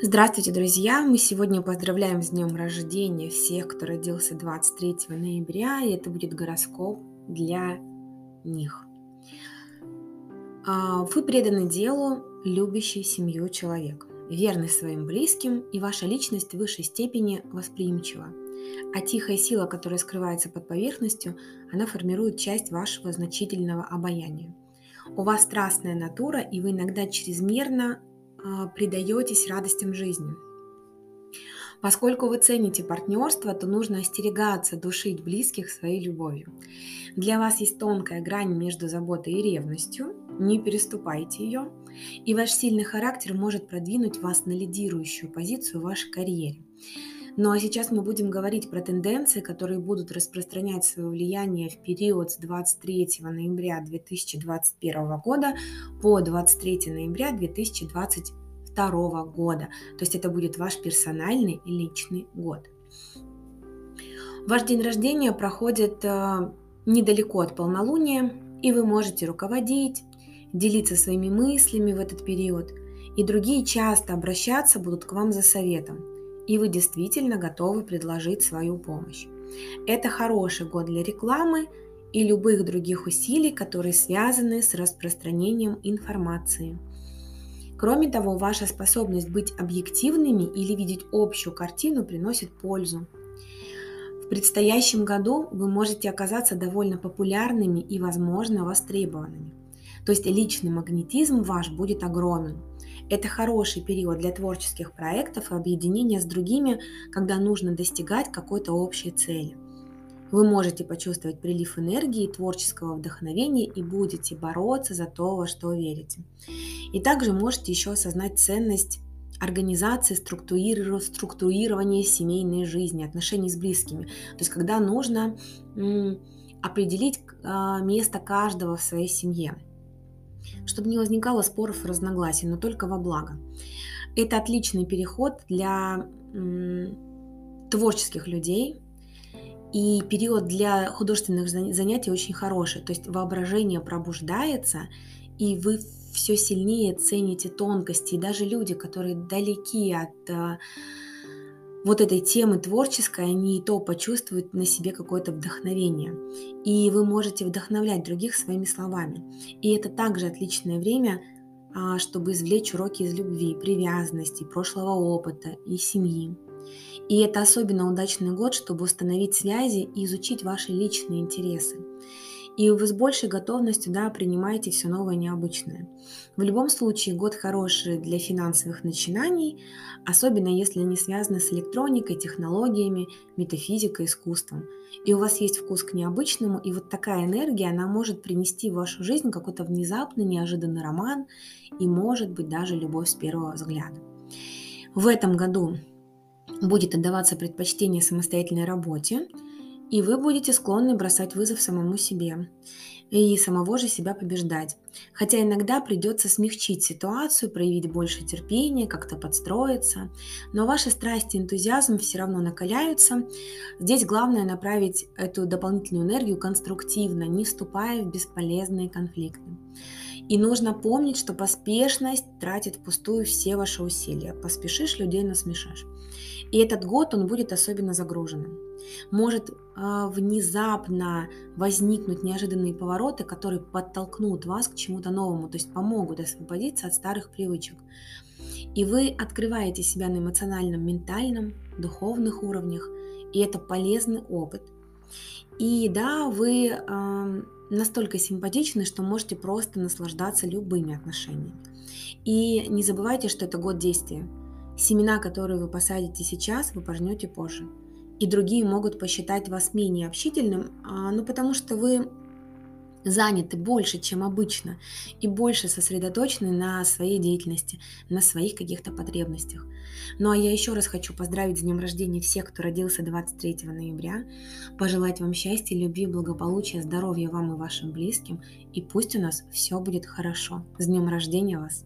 Здравствуйте, друзья! Мы сегодня поздравляем с днем рождения всех, кто родился 23 ноября, и это будет гороскоп для них. А, вы преданы делу, любящий семью человек, верный своим близким, и ваша личность в высшей степени восприимчива. А тихая сила, которая скрывается под поверхностью, она формирует часть вашего значительного обаяния. У вас страстная натура, и вы иногда чрезмерно предаетесь радостям жизни. Поскольку вы цените партнерство, то нужно остерегаться душить близких своей любовью. Для вас есть тонкая грань между заботой и ревностью, не переступайте ее, и ваш сильный характер может продвинуть вас на лидирующую позицию в вашей карьере. Ну а сейчас мы будем говорить про тенденции, которые будут распространять свое влияние в период с 23 ноября 2021 года по 23 ноября 2022 года. То есть это будет ваш персональный и личный год. Ваш день рождения проходит э, недалеко от полнолуния, и вы можете руководить, делиться своими мыслями в этот период, и другие часто обращаться будут к вам за советом – и вы действительно готовы предложить свою помощь. Это хороший год для рекламы и любых других усилий, которые связаны с распространением информации. Кроме того, ваша способность быть объективными или видеть общую картину приносит пользу. В предстоящем году вы можете оказаться довольно популярными и, возможно, востребованными. То есть личный магнетизм ваш будет огромен. Это хороший период для творческих проектов и объединения с другими, когда нужно достигать какой-то общей цели. Вы можете почувствовать прилив энергии творческого вдохновения и будете бороться за то, во что верите. И также можете еще осознать ценность организации, структурирования семейной жизни, отношений с близкими. То есть когда нужно определить а, место каждого в своей семье чтобы не возникало споров и разногласий, но только во благо. Это отличный переход для творческих людей, и период для художественных занятий очень хороший. То есть воображение пробуждается, и вы все сильнее цените тонкости. И даже люди, которые далеки от а, вот этой темы творческой, они и то почувствуют на себе какое-то вдохновение. И вы можете вдохновлять других своими словами. И это также отличное время, а, чтобы извлечь уроки из любви, привязанности, прошлого опыта и семьи. И это особенно удачный год, чтобы установить связи и изучить ваши личные интересы и вы с большей готовностью да, принимаете все новое необычное. В любом случае, год хороший для финансовых начинаний, особенно если они связаны с электроникой, технологиями, метафизикой, искусством. И у вас есть вкус к необычному, и вот такая энергия, она может принести в вашу жизнь какой-то внезапный, неожиданный роман и, может быть, даже любовь с первого взгляда. В этом году будет отдаваться предпочтение самостоятельной работе, и вы будете склонны бросать вызов самому себе и самого же себя побеждать. Хотя иногда придется смягчить ситуацию, проявить больше терпения, как-то подстроиться. Но ваши страсти и энтузиазм все равно накаляются. Здесь главное направить эту дополнительную энергию конструктивно, не вступая в бесполезные конфликты. И нужно помнить, что поспешность тратит впустую все ваши усилия. Поспешишь, людей насмешишь. И этот год он будет особенно загруженным. Может э, внезапно возникнуть неожиданные повороты, которые подтолкнут вас к чему-то новому, то есть помогут освободиться от старых привычек. И вы открываете себя на эмоциональном, ментальном, духовных уровнях, и это полезный опыт. И да, вы э, настолько симпатичны, что можете просто наслаждаться любыми отношениями. И не забывайте, что это год действия. Семена, которые вы посадите сейчас, вы пожнете позже. И другие могут посчитать вас менее общительным, а, ну потому что вы заняты больше, чем обычно, и больше сосредоточены на своей деятельности, на своих каких-то потребностях. Ну а я еще раз хочу поздравить с днем рождения всех, кто родился 23 ноября, пожелать вам счастья, любви, благополучия, здоровья вам и вашим близким, и пусть у нас все будет хорошо. С днем рождения вас!